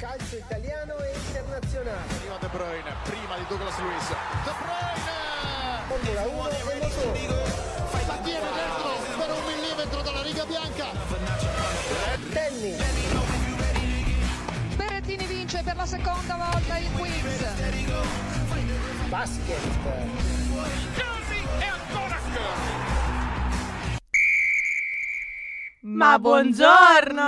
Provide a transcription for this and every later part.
calcio italiano e internazionale. Arriva De Bruyne, prima di Douglas Luiz. De Bruyne! Formula 1 e motori. La tiene dentro per un millimetro dalla riga bianca. Tennis, Berrettini vince per la seconda volta il quiz. basket, Ma buongiorno!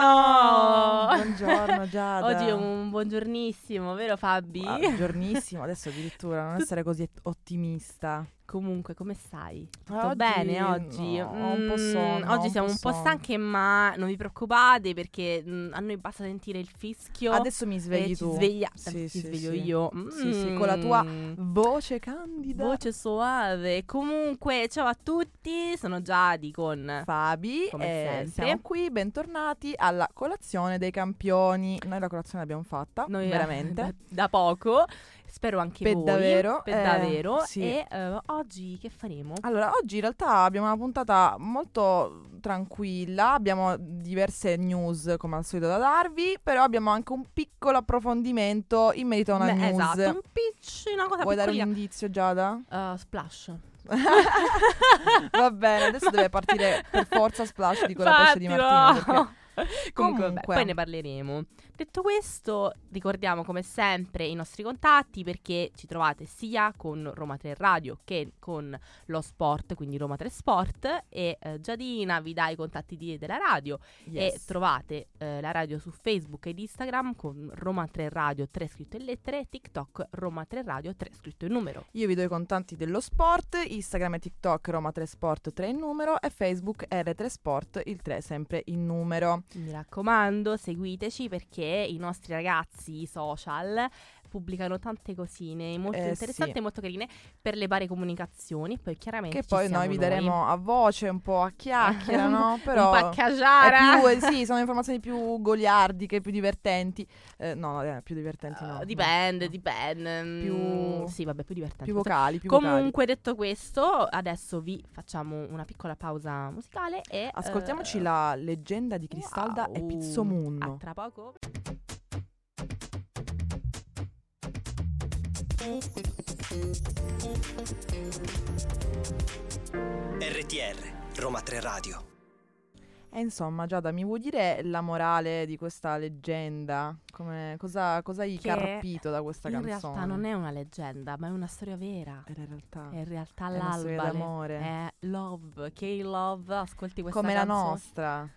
Buongiorno Giada. Oggi è un buongiornissimo, vero Fabi? Ah, Buongiornissimo, adesso addirittura non essere così ottimista. Comunque, come stai? Tutto Oggi- bene oggi? no, un po' Mm, sonno, oggi un siamo po' un po' stanche, ma non vi preoccupate perché mm, a noi basta sentire il fischio. Adesso mi svegli tu. sveglia- Sì, ti sì, sveglio sì. io. Sì, sì, con la tua Mm. voce candida. Voce soave. Comunque, ciao a tutti, sono Giadi con Fabi, Come e sempre. siamo qui, bentornati alla colazione dei campioni. Noi la colazione l'abbiamo fatta, noi eh, veramente. da, da poco. Spero anche Per voi. davvero, Per eh, davvero. sì. E eh, oggi che faremo? Allora, oggi in realtà abbiamo una puntata molto tranquilla, abbiamo diverse news come al solito da darvi, però abbiamo anche un piccolo approfondimento in merito a una Beh, news. Esatto, un pitch, una cosa Vuoi dare un piccolina. indizio, Giada? Uh, splash. Va bene, adesso deve partire per forza Splash di quella pesce di Martino. no. perché- Comunque, Comunque. poi ne parleremo. Detto questo, ricordiamo come sempre i nostri contatti perché ci trovate sia con Roma 3 Radio che con lo sport, quindi Roma 3 Sport e eh, Giadina vi dà i contatti di- della radio e Yes. trovate eh, la radio su Facebook ed Instagram con Roma 3 Radio 3 scritto in lettere e TikTok Roma 3 Radio 3 scritto in numero. Io vi do i contatti dello sport, Instagram e TikTok Roma 3 Sport 3 in numero e Facebook R3 Sport il 3 sempre in numero. Mi raccomando, seguiteci perché i nostri ragazzi social pubblicano tante cosine molto Eh, interessanti sì. e molto carine per le varie comunicazioni. Poi chiaramente Che poi noi vi daremo a voce, un po' a chiacchiera, no? un Però po' a più, eh, sì, sono informazioni più goliardiche, più divertenti. Eh, no, no, eh, più divertenti no. Uh, dipende, dipende. Mm, Più- Sì, vabbè, più divertente. Più vocali, più vocali. Comunque, detto questo, adesso vi facciamo una piccola pausa musicale e Ascoltiamoci eh, la leggenda di Cristalda e wow. Pizzomunno. A tra poco. RTR Roma 3 Radio. E insomma, Giada, mi vuoi dire la morale di questa leggenda? Come, cosa, cosa hai Che carpito da questa In canzone? realtà non è una leggenda, ma è una storia vera. Era in realtà È in realtà è una storia l'alba. d'amore. È love. K-Love. Ascolti questa come la canzone. nostra.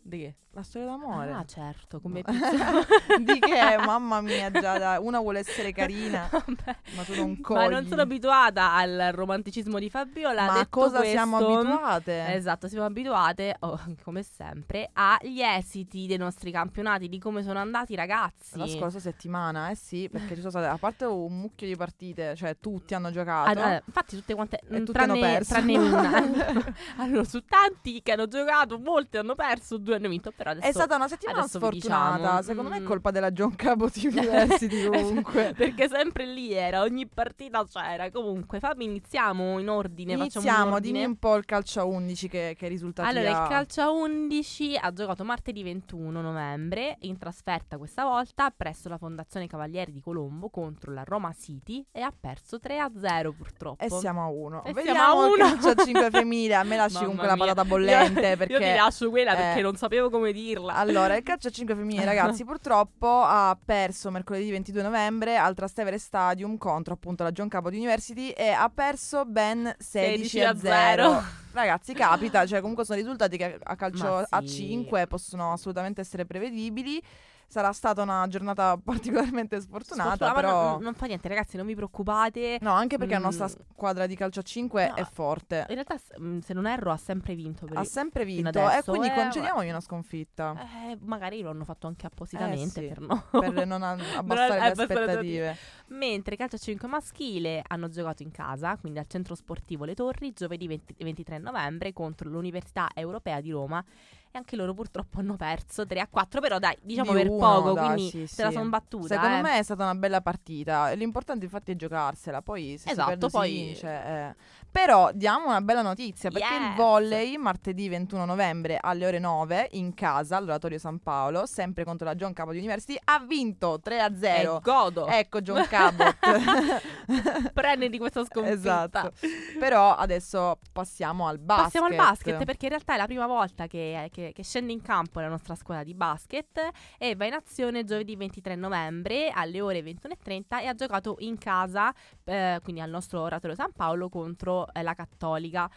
Di che? La storia d'amore. Ah, certo, come di che? Mamma mia, Giada, una vuole essere carina, Vabbè. ma tu non cogli. Ma non sono abituata al romanticismo di Fabiola. Ma a cosa questo, siamo abituate? Esatto, siamo abituate, oh, come sempre, agli esiti dei nostri campionati, di come sono andati i ragazzi. La scorsa settimana, eh sì, perché ci sono state, a parte un mucchio di partite, cioè tutti hanno giocato. Ah, eh, infatti tutte quante E tutti tranne, hanno perso. tranne una allora su tanti che hanno giocato molti hanno perso due hanno vinto però adesso È stata una settimana sfortunata. diciamo. Secondo me è Mm. colpa della John Cabot University comunque. perché sempre lì era ogni partita c'era comunque Fabi iniziamo in ordine Iniziamo, ordine. dimmi un po' il calcio a 11 che, che risultati Allora, ha. il calcio a 11 ha giocato martedì 21 novembre in trasferta questa volta presso la Fondazione Cavalieri di Colombo contro la Roma City e ha perso 3-0 purtroppo. E siamo a uno. E Vediamo siamo a il uno. calcio a 5 femminile. A me lasci Mamma comunque la mia. patata bollente. Io- perché Io ti lascio quella perché eh, non sapevo come dirla. Allora, il calcio a 5 femminile, ragazzi, purtroppo ha perso mercoledì 22 novembre al Trastevere Stadium contro appunto la John Cabot University e ha perso ben 16, 16 a a 0. zero. Ragazzi, capita, cioè comunque sono risultati che a calcio Ma a sì. 5 possono assolutamente essere prevedibili. Sarà stata una giornata particolarmente sfortunata, Sfortuna, ma però non, non fa niente, ragazzi, non vi preoccupate. No, anche perché la Mm. nostra squadra di calcio a 5 No, è forte. In realtà, mm, se non erro, ha sempre vinto. Ha sempre vinto e quindi eh, concediamogli una sconfitta eh, magari lo hanno fatto anche appositamente sì. per no. per non a- abbassare le abbassare le aspettative. Mentre calcio a 5 maschile hanno giocato in casa, quindi al centro sportivo Le Torri, giovedì 20 23 novembre contro l'Università Europea di Roma e anche loro purtroppo hanno perso 3 a 4, però dai, diciamo Di per uno, poco, dai, quindi sì, se la sì. sono battuta. Secondo eh. me è stata una bella partita. L'importante infatti è giocarsela. Poi se Esatto, si perde, poi- si vince. eh. Però diamo una bella notizia perché il Yes! volley martedì 21 novembre alle ore 9 in casa all'Oratorio San Paolo, sempre contro la John Cabot University, ha vinto 3 a 0. Eh, godo. Ecco John Cabot. Prenditi questa sconfitta. esatto. Però adesso passiamo al basket. Passiamo al basket perché in realtà è la prima volta che, che- che scende in campo la nostra scuola di basket e va in azione giovedì 23 novembre alle ore 21.30 e ha giocato in casa, eh, quindi al nostro oratorio San Paolo contro la Cattolica.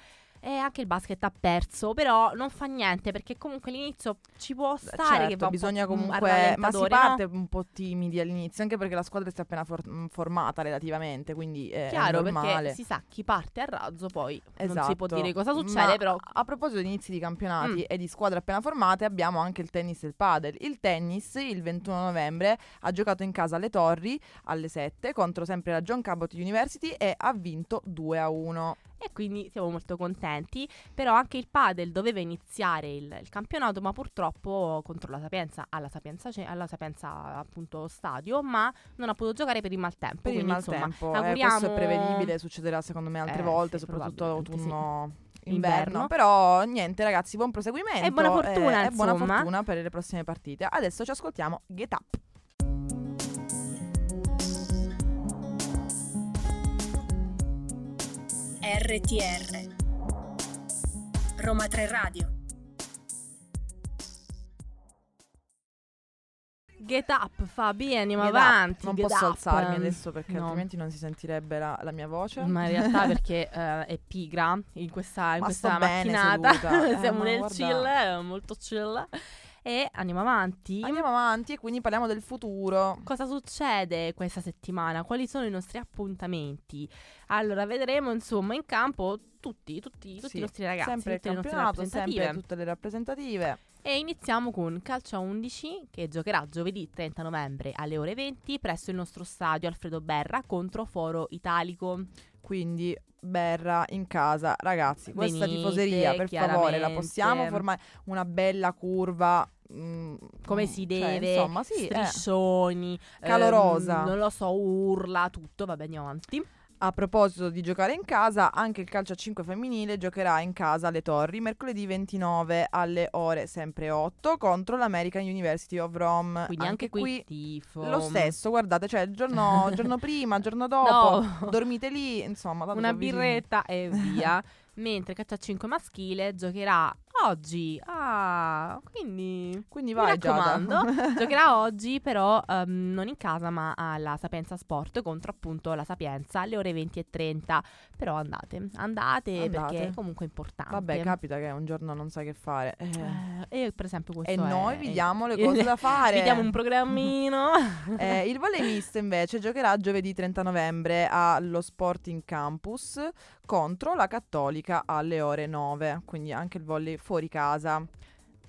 E anche il basket ha perso, però non fa niente perché comunque all'inizio ci può stare Certo, che va bisogna mm, comunque, ma si rallentatore, no? parte un po' timidi all'inizio, anche perché la squadra si è appena for- mh, formata relativamente, quindi è, è Chiaro, normale. perché si sa chi parte a razzo, poi non Esatto. si può dire cosa succede, Ma però A proposito di inizi di campionati Mm. e di squadre appena formate, abbiamo anche il tennis e il padel. Il tennis, il 21 novembre, ha giocato in casa alle Torri alle 7 contro sempre la John Cabot University e ha vinto 2 a 1. E quindi siamo molto contenti. Però anche il padel doveva iniziare il, il campionato, ma purtroppo contro la Sapienza, alla Sapienza, alla Sapienza appunto stadio, ma non ha potuto giocare per il maltempo. Per il quindi, insomma, maltempo, eh, auguriamo- questo è prevedibile, succederà secondo me altre Eh, volte, sì, soprattutto probabilmente sì. autunno. Inverno. Inverno, però niente ragazzi, buon proseguimento E buona fortuna, e buona insomma. fortuna per le prossime partite. Adesso ci ascoltiamo Get Up. RTR Roma 3 Radio Get up, Fabi, andiamo Get up. avanti. Non get posso up. alzarmi adesso perché No. altrimenti non si sentirebbe la, la mia voce. Ma in realtà perché eh, è pigra in questa, in Ma questa mattinata. Eh, Siamo ma nel guarda. chill, eh, molto chill. E andiamo avanti. Andiamo avanti e quindi parliamo del futuro. Cosa succede questa settimana? Quali sono i nostri appuntamenti? Allora, vedremo insomma in campo tutti, tutti, tutti Sì, i nostri ragazzi, sempre il tutte le nostre campionato, rappresentative. sempre tutte le rappresentative. E iniziamo con Calcio a 11 che giocherà giovedì 30 novembre alle ore 20 presso il nostro stadio Alfredo Berra contro Foro Italico. Quindi Berra in casa, ragazzi, questa Venite, tifoseria, per favore, la possiamo formare una bella curva mm, Come mm, si cioè, deve, insomma, sì, eh. striscioni, Calorosa. ehm, non lo so, urla, tutto, vabbè andiamo avanti. A proposito di giocare in casa, anche il calcio a 5 femminile giocherà in casa alle Torri mercoledì 29 alle ore sempre 8 contro l'American University of Rome. Quindi anche, qui, tifo. lo stesso, guardate, cioè il giorno, giorno prima, il giorno dopo, No. dormite lì, insomma, una birretta e via. Mentre calcio a 5 maschile giocherà oggi. Ah, quindi Quindi mi vai Giada. raccomando, giocherà oggi però ehm, non in casa ma alla Sapienza Sport contro appunto la Sapienza alle ore 20 e 30. Però andate, andate, Andate. perché comunque è importante. Vabbè, capita che un giorno non sai che fare. Eh, Eh, e per esempio questo e è- noi vi diamo le cose da fare. Vi diamo un programmino. Eh, il volley misto invece giocherà giovedì 30 novembre allo Sporting Campus contro la Cattolica alle ore 9, quindi anche il volley fuori casa.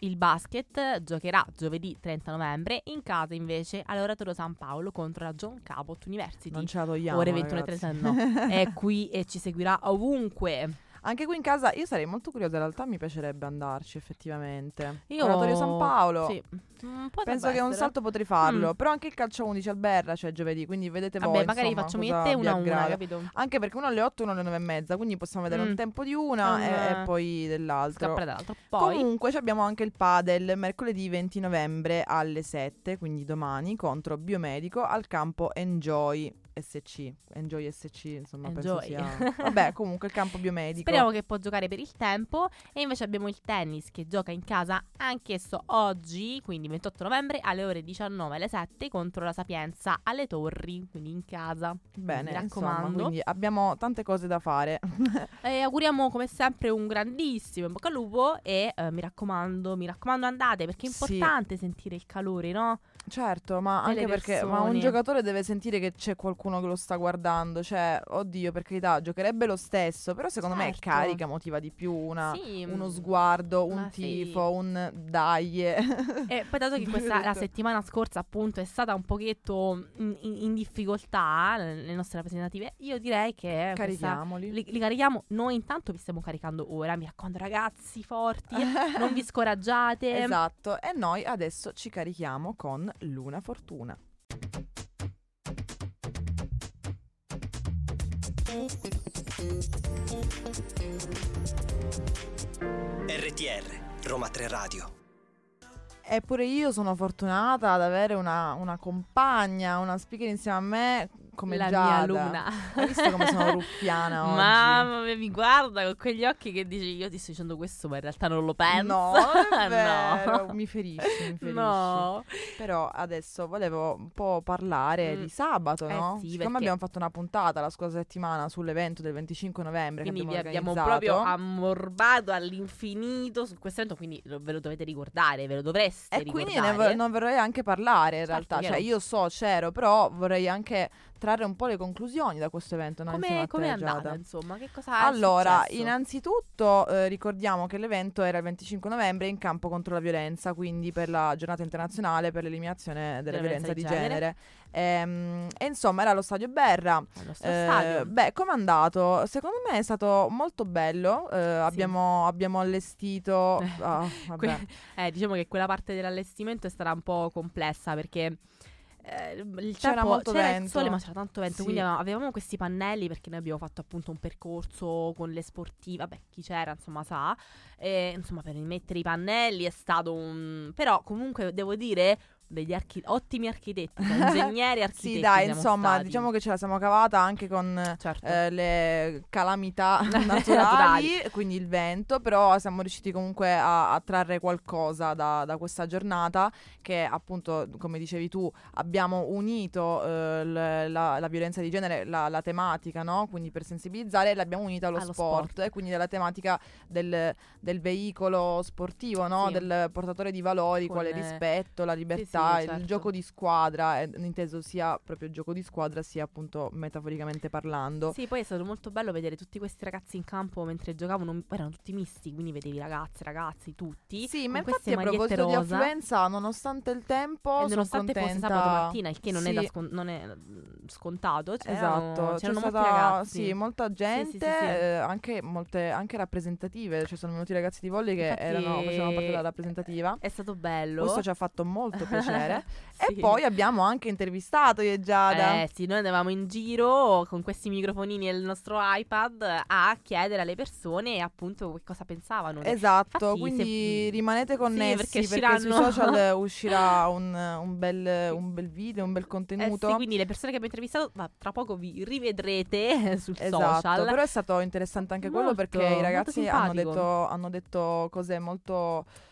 Il basket giocherà giovedì 30 novembre in casa invece all'Oratorio San Paolo contro la John Cabot University. Non ce la togliamo. Ore ragazzi. 21.30 no. È qui e ci seguirà ovunque. Anche qui in casa io sarei molto curiosa, in realtà mi piacerebbe andarci effettivamente. Io Oratorio San Paolo. Sì. Mm, Penso che un essere. salto potrei farlo, Mm. però anche il calcio a 11 al Berra c'è giovedì, quindi vedete voi Vabbè, magari insomma, facciamo io e te una a una, capito? Anche perché uno alle 8 e uno alle 9 e mezza, quindi possiamo vedere Mm. un tempo di una Un, e, eh, e poi dell'altro. Poi Comunque abbiamo anche il padel mercoledì 20 novembre alle 7, quindi domani, contro Biomedico al campo Enjoy SC. Enjoy SC, insomma, Enjoy. sia... Vabbè, comunque il campo Biomedico. Speriamo che può giocare per il tempo. E invece abbiamo il tennis che gioca in casa anch'esso oggi, quindi 28 novembre alle ore 19 alle 7 contro la Sapienza alle Torri, quindi in casa. Bene, mi insomma, raccomando. quindi abbiamo tante cose da fare. E auguriamo come sempre un grandissimo in bocca al lupo e eh, mi raccomando, mi raccomando andate perché è Sì. importante sentire il calore, no? Certo, ma anche perché ma un persone. giocatore deve sentire che c'è qualcuno che lo sta guardando, cioè, oddio, per carità, giocherebbe lo stesso, però secondo me Certo. carica motiva di più una- Sì, uno mm, sguardo, un ma sì. tifo, un dai. E poi dato che questa, la settimana scorsa appunto è stata un pochetto in, in- in difficoltà le nostre rappresentative, io direi che questa- Carichiamoli. li, li carichiamo. Noi intanto vi stiamo caricando ora, mi raccomando ragazzi forti, non vi scoraggiate. Esatto, e noi adesso ci carichiamo con Luna Fortuna. RTR, Roma 3 Radio. Eppure io sono fortunata ad avere una, una compagna, una speaker insieme a me come la Giada. mia luna. Hai visto come sono ruffiana oggi? Mamma mia, mi guarda con quegli occhi che dici io ti sto dicendo questo, ma in realtà non lo penso. No, No. mi ferisci, mi ferisci. No. Però adesso volevo un po' parlare Mm. di sabato, Eh no? sì, Siccome perché- abbiamo fatto una puntata la scorsa settimana sull'evento del 25 novembre Quindi che vi abbiamo abbiamo proprio ammorbato all'infinito su questo evento, quindi ve lo dovete ricordare, ve lo dovreste E ricordare. quindi ne, vo- non vorrei anche parlare in Certo, realtà, cioè chiaro. io so, c'ero, però vorrei anche trarre un po' le conclusioni da questo evento. Come è andata, insomma? Che cosa Allora, innanzitutto eh, ricordiamo che l'evento era il 25 novembre in campo contro la violenza, quindi per la giornata internazionale per l'eliminazione della, violenza, di genere. Ehm, e insomma era allo stadio Berra. Al nostro Eh, stadio. beh, com'è andato? Secondo me è stato molto bello. eh, abbiamo, abbiamo allestito. eh, diciamo che quella parte dell'allestimento è stata un po' complessa perché eh, il C'era tempo- molto c'era il vento. sole ma c'era tanto vento Sì. quindi avevamo- avevamo questi pannelli perché noi abbiamo fatto appunto un percorso con le sportive vabbè chi c'era insomma sa e, insomma per mettere i pannelli è stato un però comunque devo dire degli archi- ottimi architetti ingegneri architetti Sì, dai, insomma, stati. diciamo che ce la siamo cavata anche con certo eh, le calamità naturali, quindi il vento, però siamo riusciti comunque a, a trarre qualcosa da, da questa giornata che appunto, come dicevi tu, abbiamo unito eh, l- la, la violenza di genere, la, la tematica, no? Quindi per sensibilizzare l'abbiamo unita allo, Allo sport, sport. e quindi della tematica del, del veicolo sportivo, no? Sì. Del portatore di valori, Con, quale eh, rispetto, la libertà, sì, il certo. gioco di squadra, eh, inteso sia proprio gioco di squadra sia appunto metaforicamente parlando. Sì, poi è stato molto bello vedere tutti questi ragazzi in campo mentre giocavano. Erano tutti misti, quindi vedevi ragazze, ragazzi, tutti. Sì, ma infatti a proposito di rosa. affluenza, nonostante il tempo, E nonostante fosse sabato mattina, il che non, è, da Sì. scon- non è mm, scontato, c'erano, Esatto, c'è c'erano molti stata ragazzi. sì, molta gente, sì, sì. eh, anche molte anche rappresentative, ci sono venuti ragazzi di volley che erano, facevano parte della rappresentativa. È stato bello. Questo ci ha fatto molto piacere. Sì. E poi abbiamo anche intervistato io e Giada. Eh sì, noi andavamo in giro con questi microfonini e il nostro iPad a chiedere alle persone appunto che cosa pensavano. Esatto, Infatti, quindi se- rimanete sì, connessi perché perché, sui usciranno- social uscirà un, un bel, un bel video, un bel Eh contenuto. sì, quindi le persone che abbiamo intervistato, ma tra poco vi rivedrete sul Esatto, social. però è stato interessante anche quello Molto, perché i ragazzi hanno detto, hanno detto cose molto mm,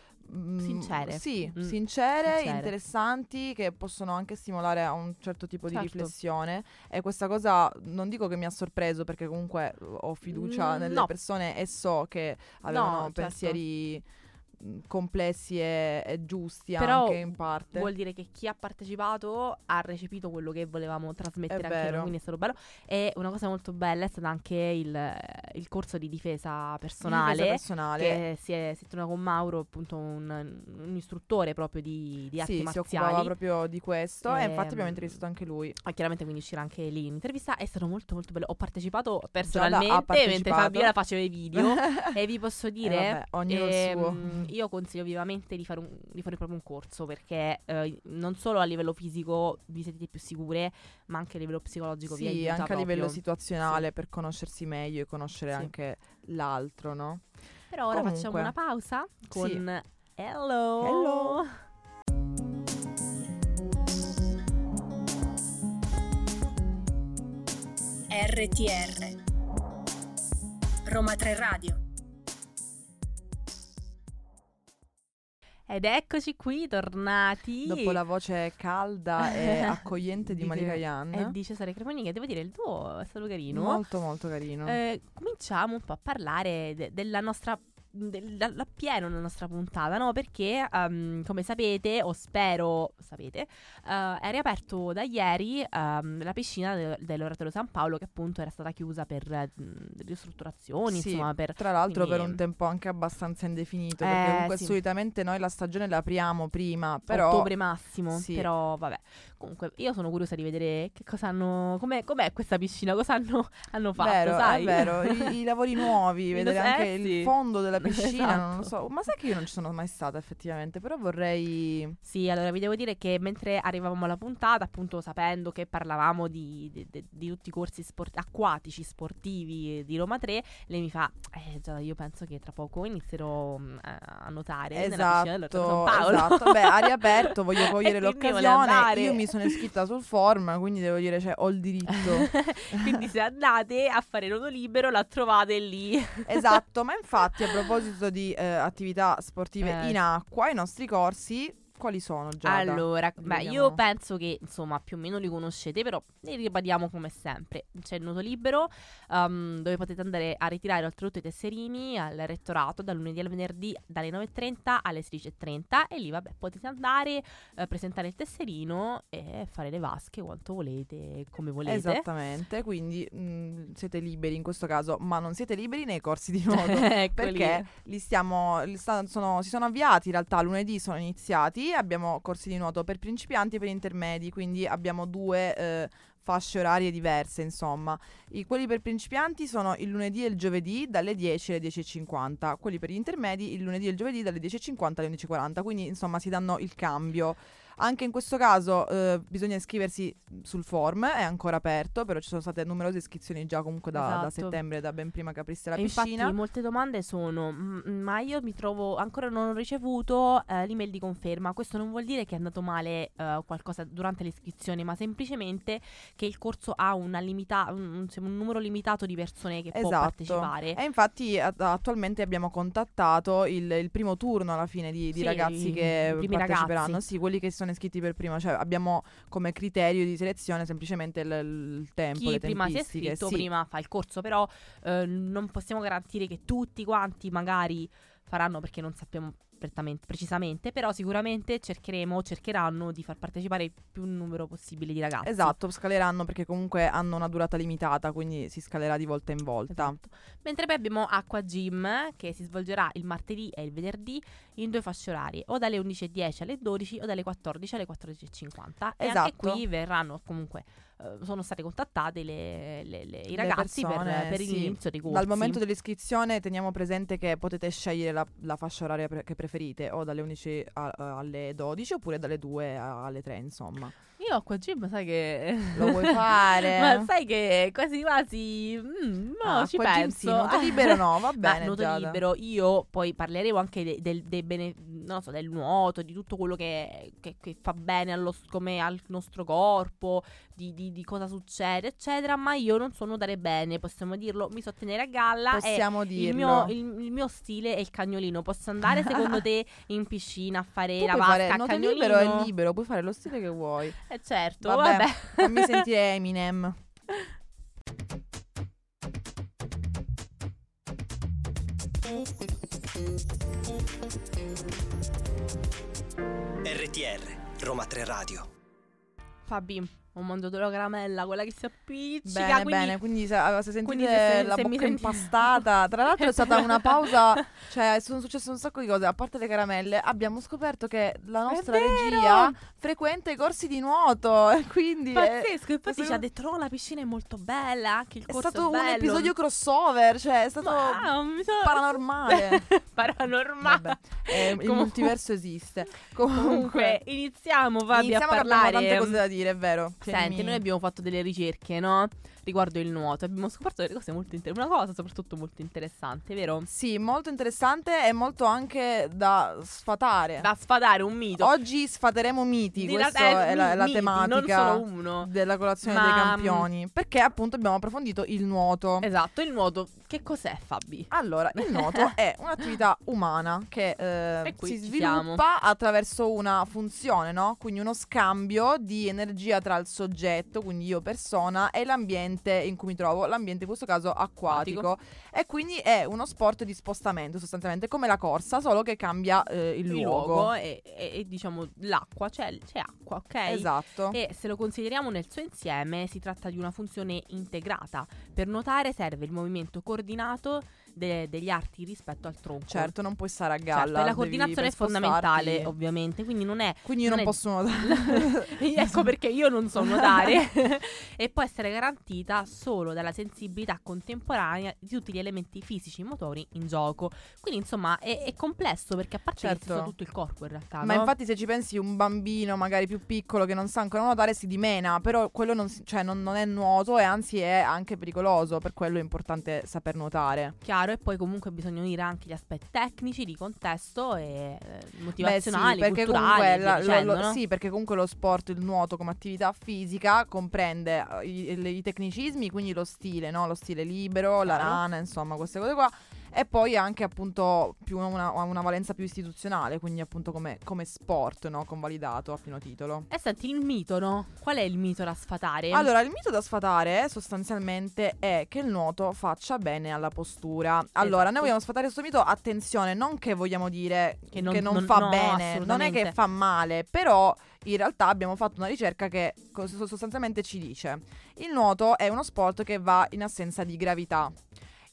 Sincere. Sì, Mm. sincere, Sincere. interessanti che possono anche stimolare a un certo tipo di Certo. riflessione e questa cosa non dico che mi ha sorpreso perché comunque ho fiducia Mm, nelle no. persone e so che avevano certo. pensieri mm, complessi e, e giusti Però anche in parte. Vuol dire che chi ha partecipato ha recepito quello che volevamo trasmettere È anche noi, vero. quindi è stato bello. E una cosa molto bella è stato anche il, il corso di difesa personale. Difesa personale. Che si è, si è con Mauro, appunto un, un istruttore proprio di, di arti sì, si marziali. occupava proprio di questo e infatti Ehm, abbiamo intervistato anche lui. Ah, chiaramente quindi uscirà anche lì in intervista. È stato molto molto bello. Ho partecipato personalmente mentre partecipato. Fabiola faceva i video. e vi posso dire, Eh, vabbè, ognuno il suo. Io consiglio vivamente di fare, un, di fare proprio un corso perché eh, non solo a livello fisico vi sentite più sicure, ma anche a livello psicologico vi Sì, aiuta anche a livello proprio. situazionale per conoscersi meglio e conoscere Sì. anche l'altro, no? Però ora facciamo Comunque. una pausa con Sì. Hello. Hello. RTR Roma 3 Radio Ed eccoci qui, tornati. Dopo la voce calda e accogliente di, Di Malika Yan. E di Cesare Cremoni, che devo dire, il tuo è stato carino. Molto molto carino. Eh, cominciamo un po' a parlare de- della nostra del- da- da pieno nella nostra puntata, no? Perché, ehm, come sapete, o spero sapete, eh, è riaperto da ieri ehm, la piscina de- dell'Oratorio San Paolo, che appunto era stata chiusa per eh, mh, ristrutturazioni, Sì, insomma, per Tra l'altro per quindi- un tempo anche abbastanza indefinito, Eh, perché comunque sì. solitamente noi la stagione la apriamo prima, però ottobre massimo. sì. Però, vabbè. Comunque, io sono curiosa di vedere che cosa hanno. Com'è, com'è questa piscina? Cosa hanno, hanno fatto? Vero, sai? è vero, i, i lavori nuovi, vedere eh, anche sì. il fondo della piscina, non lo Esatto. so. Ma sai che io non ci sono mai stata effettivamente, però vorrei... Sì, allora vi devo dire che mentre arrivavamo alla puntata, appunto sapendo che parlavamo di, di- di- di tutti i corsi sport- acquatici sportivi di Roma 3, lei mi fa, eh già, io penso che tra poco inizierò mm, a nuotare nella piscina Esatto, Paolo. esatto. Beh, ha riaperto, voglio cogliere l'occasione. Io mi sono iscritta sul forum, quindi devo dire, cioè, ho il diritto. Quindi se andate a fare nodo libero la trovate lì. esatto, ma infatti a proposito di eh, attività sportive Eh, in acqua, i nostri corsi quali sono Giada? Allora, beh, io penso che insomma più o meno li conoscete, però li ribadiamo come sempre. C'è il nuoto libero, um, dove potete andare a ritirare oltretutto i tesserini al rettorato dal lunedì al venerdì dalle 9.30 alle 16.30 e lì vabbè potete andare, eh, presentare il tesserino e fare le vasche quanto volete, come volete. Esattamente, quindi mh, siete liberi in questo caso, ma non siete liberi nei corsi di nuoto. Eccoli. perché li stiamo, li sta- sono- si sono avviati in realtà lunedì sono iniziati abbiamo corsi di nuoto per principianti e per intermedi quindi abbiamo due eh, fasce orarie diverse insomma. I- quelli per principianti sono il lunedì e il giovedì dalle 10 alle 10.50 quelli per gli intermedi il lunedì e il giovedì dalle 10.50 alle 11.40 quindi insomma si danno il cambio anche in questo caso eh, bisogna iscriversi sul form, è ancora aperto, però ci sono state numerose iscrizioni già comunque da, da Esatto. settembre, da ben prima che aprisse la E piscina. Infatti molte domande sono "Mm, ma io mi trovo ancora non ho ricevuto eh, l'email di conferma questo non vuol dire che è andato male eh, qualcosa durante l'iscrizione ma semplicemente che il corso ha una limita- un, un numero limitato di persone che può Esatto. partecipare E infatti a- attualmente abbiamo contattato il, il primo turno alla fine di, di Sì, ragazzi che parteciperanno, ragazzi. sì, quelli che si sono iscritti per prima, cioè abbiamo come criterio di selezione semplicemente il, il tempo, chi prima si è iscritto sì. prima fa il corso però eh, non possiamo garantire che tutti quanti magari faranno perché non sappiamo precisamente però sicuramente cercheremo cercheranno di far partecipare il più numero possibile di ragazzi Esatto, scaleranno perché comunque hanno una durata limitata, quindi si scalerà di volta in volta. Esatto. Mentre poi abbiamo Acqua Gym che si svolgerà il martedì e il venerdì in due fasce orarie, o dalle 11.10 alle 12 o dalle 14 alle 14.50. E anche Esatto. qui verranno comunque, eh, sono state contattate le- le- le- i ragazzi persone, per, per sì. l'inizio dei corsi. Dal momento dell'iscrizione teniamo presente che potete scegliere la, la fascia oraria pre- che preferite, o dalle 11 a- alle 12 oppure dalle 2 a- alle 3, insomma. Io Acqua Gym sai che... Lo vuoi fare? Ma sai che quasi quasi... mm, no, Ah, ci acqua gym penso. sì, nuoto libero no, va Ma bene. nuoto Giada. libero, io poi parleremo anche de- del, dei bene- non lo so, del nuoto, di tutto quello che, che- che fa bene allo, al nostro corpo, di, di- di cosa succede, eccetera. Ma io non so nuotare bene, possiamo dirlo, mi so tenere a galla. Possiamo dirlo. il mio, il, il mio stile è il cagnolino. Posso andare secondo te in piscina a fare Tu la vasca fare a cagnolino? libero è libero, puoi fare lo stile che vuoi. Eh certo, Vabbè, vabbè. fammi sentire Eminem. RTR, Roma 3 Radio. Fabi, ho mangiato la caramella, quella che si appiccica. Bene, quindi bene, quindi se, se sentite quindi se- la se bocca senti- impastata, tra l'altro è stata una pausa, cioè sono successe un sacco di cose, a parte le caramelle, abbiamo scoperto che la nostra regia frequenta i corsi di nuoto e quindi è, Pazzesco, infatti questo- ci ha detto no, la piscina è molto bella, anche il è corso stato un bello. episodio crossover, cioè è stato mi sa- paranormale. paranormale. Eh, il Comunque- multiverso esiste. Comunque, Comunque, iniziamo Fabi iniziamo a parlare. tante cose da dire, è vero. Senti, noi abbiamo fatto delle ricerche, no? Riguardo il nuoto. Abbiamo scoperto delle cose molto interessanti. Una cosa soprattutto molto interessante, vero? Sì, molto interessante e molto anche da sfatare. Da sfatare un mito. Oggi sfateremo miti, Di questa la- eh, è la, è la miti, tematica Non solo uno. della colazione Ma- dei campioni. Perché appunto abbiamo approfondito il nuoto. Esatto, il nuoto. Che cos'è, Fabi? Allora, il nuoto è un'attività umana che eh, si sviluppa siamo. attraverso una funzione, no? Quindi uno scambio di energia tra il soggetto, quindi io persona, e l'ambiente l'ambiente in cui mi trovo, l'ambiente in questo caso acquatico. E quindi è uno sport di spostamento sostanzialmente, come la corsa, solo che cambia eh, il, il luogo. luogo e, e- e, diciamo l'acqua, c'è, c'è acqua, ok? Esatto. E se lo consideriamo nel suo insieme, si tratta di una funzione integrata. Per nuotare serve il movimento coordinato de- degli arti rispetto al tronco. Certo, non puoi stare a Certo, galla. e la coordinazione è fondamentale, ovviamente, quindi non è Quindi io non, non è- posso nuotare. ecco perché io non so nuotare e può essere garantita solo dalla sensibilità contemporanea di tutti gli elementi fisici e motori in gioco. Quindi insomma è, è complesso perché a parte Certo. tutto il corpo in realtà. Ma no? infatti se ci pensi un bambino magari più piccolo che non sa ancora nuotare si dimena, però quello non, si- cioè, non- non è nuoto e anzi è anche pericoloso, per quello è importante saper nuotare. Chiaro, e poi comunque bisogna unire anche gli aspetti tecnici, di contesto e eh, Beh, sì, motivazionali, perché culturali, la- dicendo, lo- no? sì, perché comunque lo sport, il nuoto come attività fisica comprende eh, i, i tecnicismi, quindi lo stile, no? lo stile libero, la Chiaro. rana, insomma, queste cose qua. E poi anche appunto più una, una valenza più istituzionale, quindi appunto come, come sport, no? Convalidato a pieno titolo. E senti, il mito, no? Qual è il mito da sfatare? Allora, il mito da sfatare sostanzialmente è che il nuoto faccia bene alla postura. Allora, Esatto. noi vogliamo sfatare questo mito, attenzione, non che vogliamo dire Che che non- non, non- fa no, bene, non è che fa male, però in realtà abbiamo fatto una ricerca che sostanzialmente ci dice il nuoto è uno sport che va in assenza di gravità.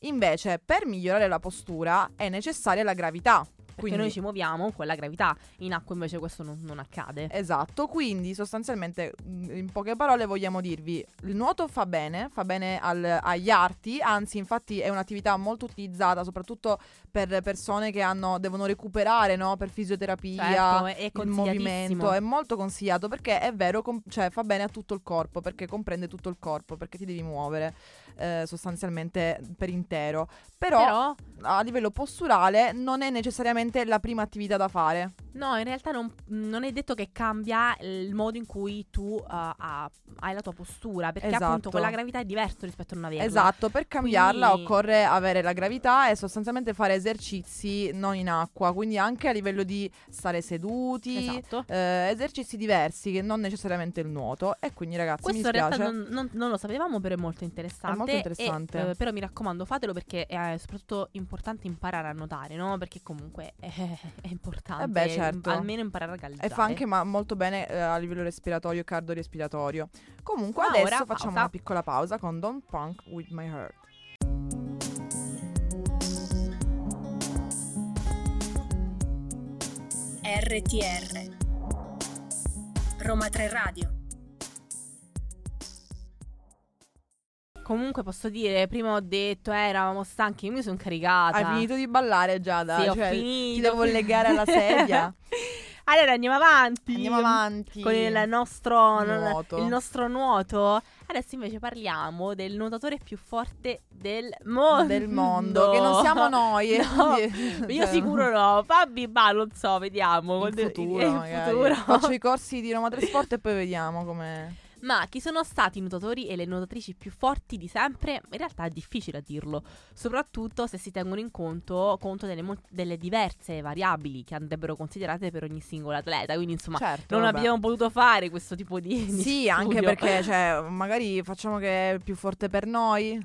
Invece, per migliorare la postura è necessaria la gravità. Quindi, noi ci muoviamo con la gravità, in acqua invece questo non, non accade. Esatto, quindi sostanzialmente mh, in poche parole vogliamo dirvi il nuoto fa bene, fa bene al- agli arti, anzi infatti è un'attività molto utilizzata soprattutto per persone che hanno, devono recuperare no? per fisioterapia, Certo, il movimento, è molto consigliato perché è vero, com- cioè fa bene a tutto il corpo, perché comprende tutto il corpo, perché ti devi muovere eh, sostanzialmente per intero. Però, Però, a livello posturale non è necessariamente la prima attività da fare. No, in realtà non, non è detto che cambia il modo in cui tu uh, ha- hai la tua postura, perché Esatto. appunto con la gravità è diverso rispetto a non averla. Esatto, per cambiarla Quindi- occorre avere la gravità e sostanzialmente fare esercizi non in acqua, quindi anche a livello di stare seduti, Esatto. eh, esercizi diversi che non necessariamente il nuoto. E quindi ragazzi Questo mi in realtà non, non- non lo sapevamo, però è molto interessante. È molto interessante. E, eh, però mi raccomando, fatelo perché è soprattutto importante imparare a nuotare, no? Perché comunque è, è importante. Eh beh, certo. Almeno imparare a galleggiare. E fa anche ma- molto bene eh, a livello respiratorio cardiorespiratorio. Comunque Ma adesso ora, facciamo pausa. una piccola pausa con Don't Punk With My Heart. RTR Roma 3 Radio Comunque posso dire, prima ho detto, eh, eravamo stanchi, io mi sono caricata. Hai finito di ballare Giada? Sì, ho Cioè, finito. Ti devo legare alla sedia. allora andiamo avanti. Andiamo avanti. Con il nostro Nuoto. il nostro nuoto. Adesso invece parliamo del nuotatore più forte del mondo. del mondo, che non siamo noi. No, quindi- io cioè, sicuro no. Fabi, ma non so, vediamo. In futuro, in magari. futuro. Faccio i corsi di Roma 3 Sport e poi vediamo come. Ma chi sono stati i nuotatori e le nuotatrici più forti di sempre? In realtà è difficile a dirlo, soprattutto se si tengono in conto, conto delle, mol- delle diverse variabili che andrebbero considerate per ogni singolo atleta. Quindi, insomma, certo. non vabbè. abbiamo potuto fare questo tipo di. di Sì, anche studio. perché cioè, magari facciamo che è più forte per noi.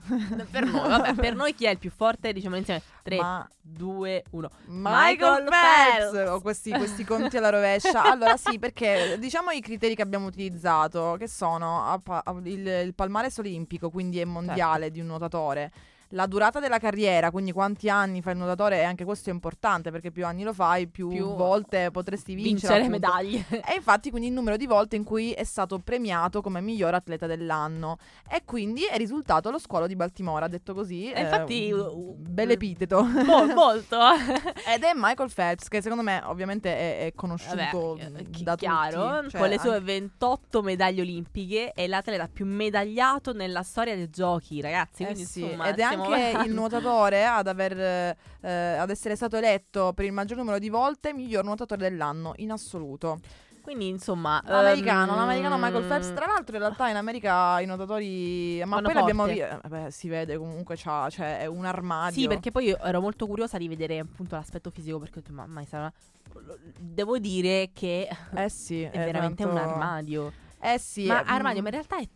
per noi, vabbè, per noi chi è il più forte? Diciamo insieme 3, Ma 2, 1. Michael Michael Phelps! Phelps! Ho questi, questi conti alla rovescia. Allora, sì, perché diciamo i criteri che abbiamo utilizzato, che sono a pa- a- il, il palmarès olimpico, quindi è mondiale Certo. di un nuotatore. La durata della carriera, quindi quanti anni fa il nuotatore, e anche questo è importante perché più anni lo fai, più, Più volte potresti vincere. Vincere medaglie. E infatti quindi il numero di volte in cui è stato premiato come miglior atleta dell'anno. E quindi è risultato lo squalo di Baltimora, detto così. E infatti, un uh, bel epiteto. Mol- molto. Ed è Michael Phelps, che secondo me ovviamente è, è conosciuto Vabbè, da chiaro, tutti. Cioè, con le sue anche- 28 medaglie olimpiche è l'atleta più medagliato nella storia dei giochi, ragazzi. Eh Quindi, sì, insomma, ed è stiamo anche il nuotatore ad, aver, eh, ad essere stato eletto per il maggior numero di volte miglior nuotatore dell'anno in assoluto. Quindi, insomma, L'americano, ehm, l'americano Michael Phelps. Tra l'altro, in realtà in America i nuotatori. Ma poi l'abbiamo visto. Beh, si vede comunque, c'ha, cioè, è un armadio. Sì, perché poi ero molto curiosa di vedere appunto l'aspetto fisico perché ho detto, ma mai sarà devo dire che Eh sì, è veramente un tanto- armadio. Eh sì. ma eh, armadio, mm, ma in realtà è,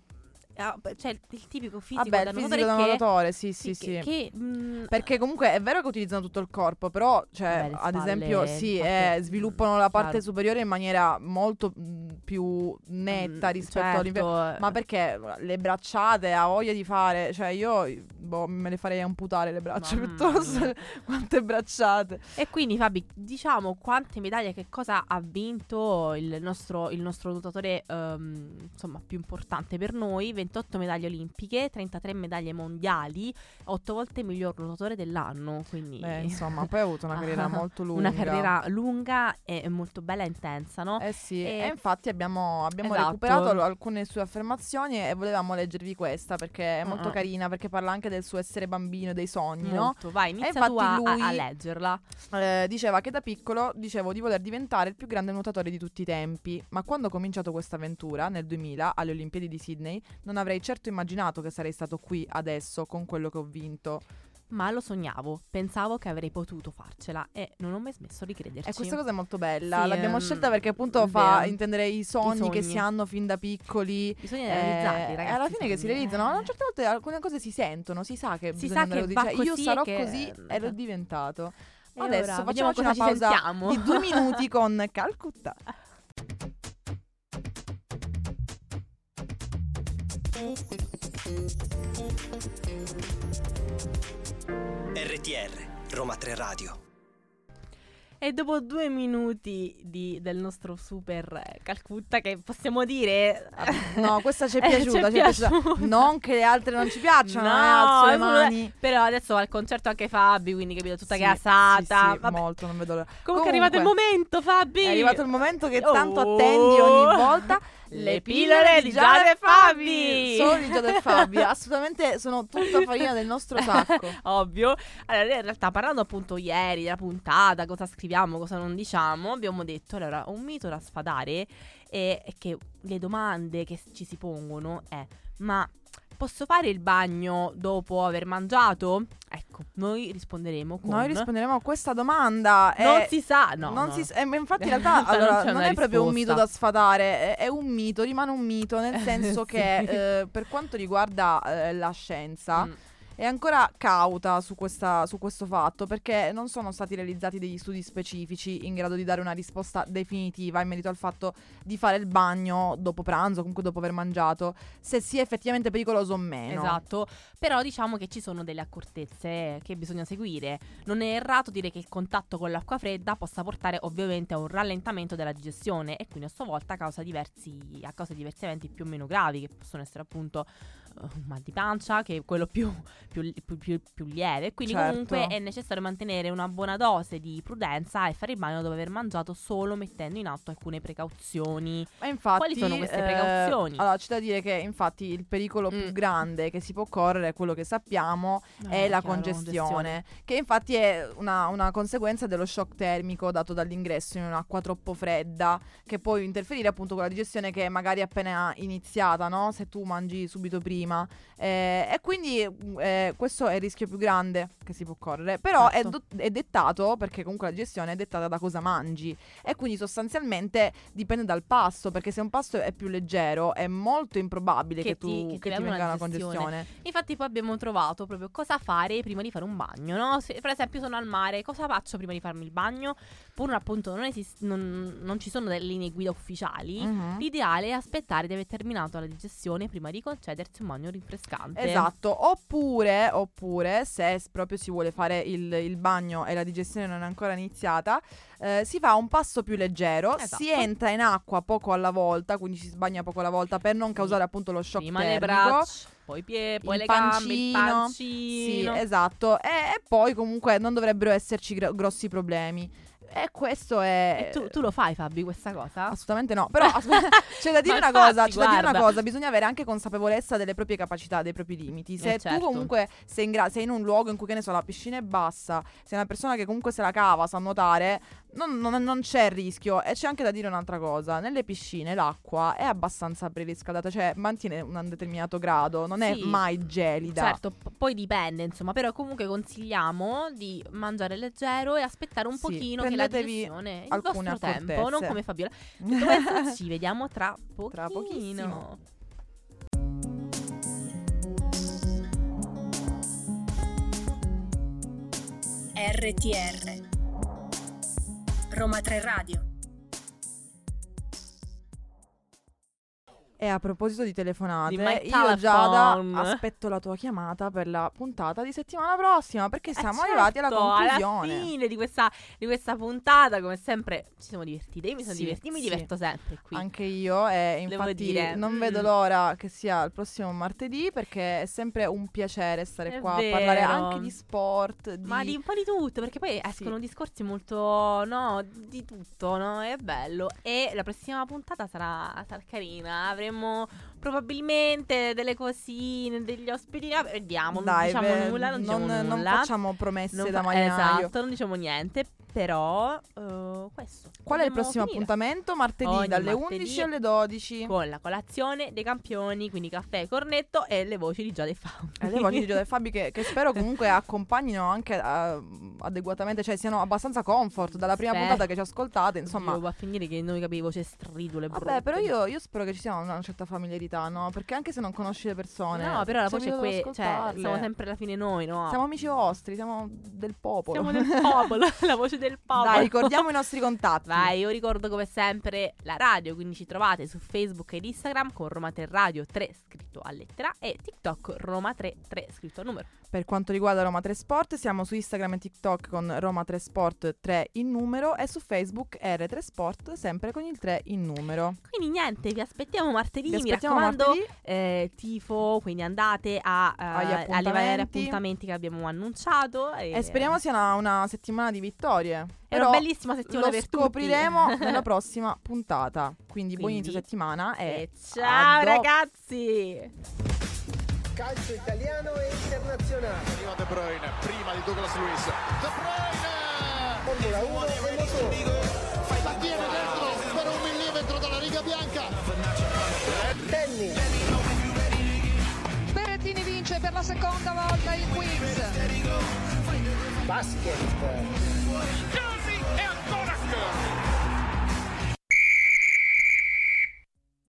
ah, beh, cioè il tipico fisico Vabbè, da il fisico da nuotatore sì, sì, sì, sì. che, che, mm, Perché comunque è vero che utilizzano tutto il corpo, però, cioè, le ad spalle, esempio, sì, parte- eh, sviluppano la parte chiaro. superiore in maniera molto mh, più netta mm, rispetto certo, all'inferno. Ma perché le bracciate ha voglia di fare? Cioè, io boh, me le farei amputare le braccia Mamma piuttosto. mia. Quante bracciate. E quindi Fabi, diciamo quante medaglie, che cosa ha vinto il nostro, il nostro nuotatore ehm, insomma più importante per noi? 28 medaglie olimpiche, 33 medaglie mondiali, 8 volte miglior nuotatore dell'anno. Quindi Beh, insomma, poi ha avuto una carriera molto lunga. una carriera lunga e molto bella e intensa, no? Eh sì, E- e, infatti abbiamo, abbiamo Esatto. recuperato alcune sue affermazioni e volevamo leggervi questa perché è molto Mm-mm. carina, perché parla anche del suo essere bambino, dei sogni, no? Molto. Vai, inizia tu a, a- lui- a leggerla. Eh, diceva che da piccolo dicevo di voler diventare il più grande nuotatore di tutti i tempi, ma quando ho cominciato questa avventura, nel 2000, alle Olimpiadi di Sydney, non avrei certo immaginato che sarei stato qui adesso con quello che ho vinto. Ma lo sognavo, pensavo che avrei potuto farcela e non ho mai smesso di crederci. E questa cosa è molto bella, Sì, l'abbiamo ehm, scelta perché appunto fa vero. intendere i sogni, che sogni. si hanno fin da piccoli. Bisogna Eh, realizzarli, e ragazzi. alla fine che si realizzano, a certe volte alcune cose si sentono, si sa che Si bisogna sa andare che così. Cioè, io sarò e che- così e l'ho diventato. E Adesso ora, vediamo facciamoci cosa una pausa sentiamo. di due minuti con Calcutta. RTR, Roma 3 Radio. E dopo due minuti di- del nostro super eh, Calcutta, che possiamo dire. No, questa ci è Eh, piaciuta, ci è piaciuta. Non che le altre non ci piacciono, No, eh, alzo le assolutamente. mani. Però adesso va al concerto anche Fabi, quindi capito, tutta Sì, gasata. sì, sì, molto, non vedo l'ora. Comunque, è arrivato il momento, Fabi. È arrivato il momento che tanto Oh. attendi ogni volta. Le pillole di Giada e Fabi. Solo di Giada e Fabi. Assolutamente sono tutta farina del nostro sacco. Ovvio. Allora, in realtà, parlando appunto ieri della puntata, cosa scriviamo, cosa non diciamo, abbiamo detto, allora, un mito da sfadare è che le domande che ci si pongono è, ma posso fare il bagno dopo aver mangiato? Ecco, noi risponderemo con... Noi risponderemo a questa domanda. Non eh, si sa, no. non no. si sa- eh, infatti in realtà non allora, non, una è proprio un mito da sfatare, è, è un mito, rimane un mito, nel senso Sì. che eh, per quanto riguarda eh, la scienza Mm. È ancora cauta su, questa- su questo fatto perché non sono stati realizzati degli studi specifici in grado di dare una risposta definitiva in merito al fatto di fare il bagno dopo pranzo, comunque dopo aver mangiato, se sia effettivamente pericoloso o meno. Esatto, però diciamo che ci sono delle accortezze che bisogna seguire. Non è errato dire che il contatto con l'acqua fredda possa portare ovviamente a un rallentamento della digestione e quindi a sua volta causa diversi, a causa di diversi eventi più o meno gravi che possono essere appunto un mal di pancia che è quello più, più, più- più- lieve. Quindi Certo. comunque è necessario mantenere una buona dose di prudenza e fare il bagno dopo aver mangiato solo mettendo in atto alcune precauzioni. Ma infatti, Quali sono queste eh, precauzioni? allora, c'è da dire che infatti il pericolo Mm. più grande che si può correre, quello che sappiamo, è Eh, la chiaro, congestione, che infatti è una, una conseguenza dello shock termico dato dall'ingresso in un'acqua troppo fredda, che può interferire appunto con la digestione che è magari appena iniziata, no? Se tu mangi subito prima. Eh, e quindi eh, questo è il rischio più grande che si può correre. Però è, Certo. do- è dettato, perché comunque la digestione è dettata da cosa mangi. E quindi sostanzialmente dipende dal pasto, perché se un pasto è più leggero è molto improbabile che, Che tu ti- che che ti ti venga una congestione. Infatti poi abbiamo trovato proprio cosa fare prima di fare un bagno, no? Se, per esempio sono al mare, cosa faccio prima di farmi il bagno? Pur appunto non, esist- non, non ci sono delle linee guida ufficiali. Mhm. L'ideale è aspettare di aver terminato la digestione prima di concedersi un bagno rinfrescante. Esatto, oppure, oppure se proprio si vuole fare il, il bagno e la digestione non è ancora iniziata, eh, si fa un passo più leggero, Esatto. si entra in acqua poco alla volta, quindi si sbagna poco alla volta per non causare appunto lo shock Prima le termico. braccia, poi i piedi, poi il le gambe, il pancino. Sì, pancino. esatto. E, e poi comunque non dovrebbero esserci gro- grossi problemi. E questo è... E tu, tu lo fai Fabi questa cosa? Assolutamente no, però aspe- c'è da dire una cosa, c'è da dire una guarda. cosa, bisogna avere anche consapevolezza delle proprie capacità, dei propri limiti. Se Eh, certo. tu comunque sei in, gra- sei in un luogo in cui che ne so, la piscina è bassa, sei una persona che comunque se la cava, sa nuotare, non, non, non, c'è rischio. E c'è anche da dire un'altra cosa: nelle piscine l'acqua è abbastanza preriscaldata, cioè mantiene un determinato grado, non sì, è mai gelida. Certo, p- poi dipende, insomma, però comunque consigliamo di mangiare leggero e aspettare un sì, pochino che la direzione il vostro accortezze. tempo, non come Fabiola. Ci vediamo tra pochino. Tra pochissimo. RTR Roma 3 Radio E a proposito di telefonate, Di io Giada aspetto la tua chiamata per la puntata di settimana prossima perché Eh, siamo certo, arrivati alla conclusione. Alla fine di questa, di questa puntata, come sempre, ci siamo divertite. Io mi sono Sì, divertita, io mi sì. diverto sempre qui. Anche io e infatti dire, non mm. vedo l'ora che sia il prossimo martedì perché è sempre un piacere stare È qua a parlare vero. anche di sport, di... Ma di un po' di tutto, perché poi escono discorsi molto, no, di tutto, no? È bello. E la prossima puntata sarà, sarà carina. Avremo probabilmente delle cosine, degli ospiti. Vabbè, Vediamo, non Dai, diciamo beh, nulla, non diciamo non, non nulla. facciamo promesse Non da fa- marinaio. Esatto, non diciamo niente, però eh, questo. Qual è il prossimo finire. appuntamento? Martedì Ogni dalle martedì 11 alle 12. Con la colazione dei campioni, quindi caffè, cornetto e le voci di Giada e Fabio. E le voci di Giada e Fabi che, che spero comunque accompagnino anche eh, adeguatamente, cioè siano abbastanza comfort dalla prima Spero. puntata che ci ascoltate, insomma. Io va a finire che noi capivo voce stridule Vabbè, brutte. però io, io spero che ci sia una certa familiarità, no? Perché anche se non conosci le persone, No, però la voce è qui, cioè, siamo sempre alla fine noi, no? Siamo amici vostri, siamo del popolo. Siamo del popolo, la voce del popolo. Dai, ricordiamo i nostri contatti. Vai, io ricordo come sempre la radio, quindi ci trovate su Facebook ed Instagram con Roma 3 Radio 3 scritto a lettera e TikTok Roma 3 3 scritto a numero. Per quanto riguarda Roma 3 Sport, siamo su Instagram e TikTok con Roma 3 Sport 3 in numero e su Facebook R3 Sport sempre con il 3 in numero. Quindi niente, vi aspettiamo martedì, Vi mi aspettiamo raccomando, martedì. eh, tifo, quindi andate a, eh, Agli alle vari appuntamenti. appuntamenti che abbiamo annunciato e, E speriamo sia una, una settimana di vittorie. È una Però bellissima settimana lo per scopriremo tutti. nella prossima puntata. Quindi, buon Quindi- inizio settimana e, E ciao a do- ragazzi! Calcio italiano e internazionale. Arriva De Bruyne, prima di Douglas Luiz. De Bruyne! Formula 1 e motore. La tiene dentro per un millimetro dalla riga bianca. Tennis. Berrettini vince per la seconda volta il basquete, cara. Case é Dona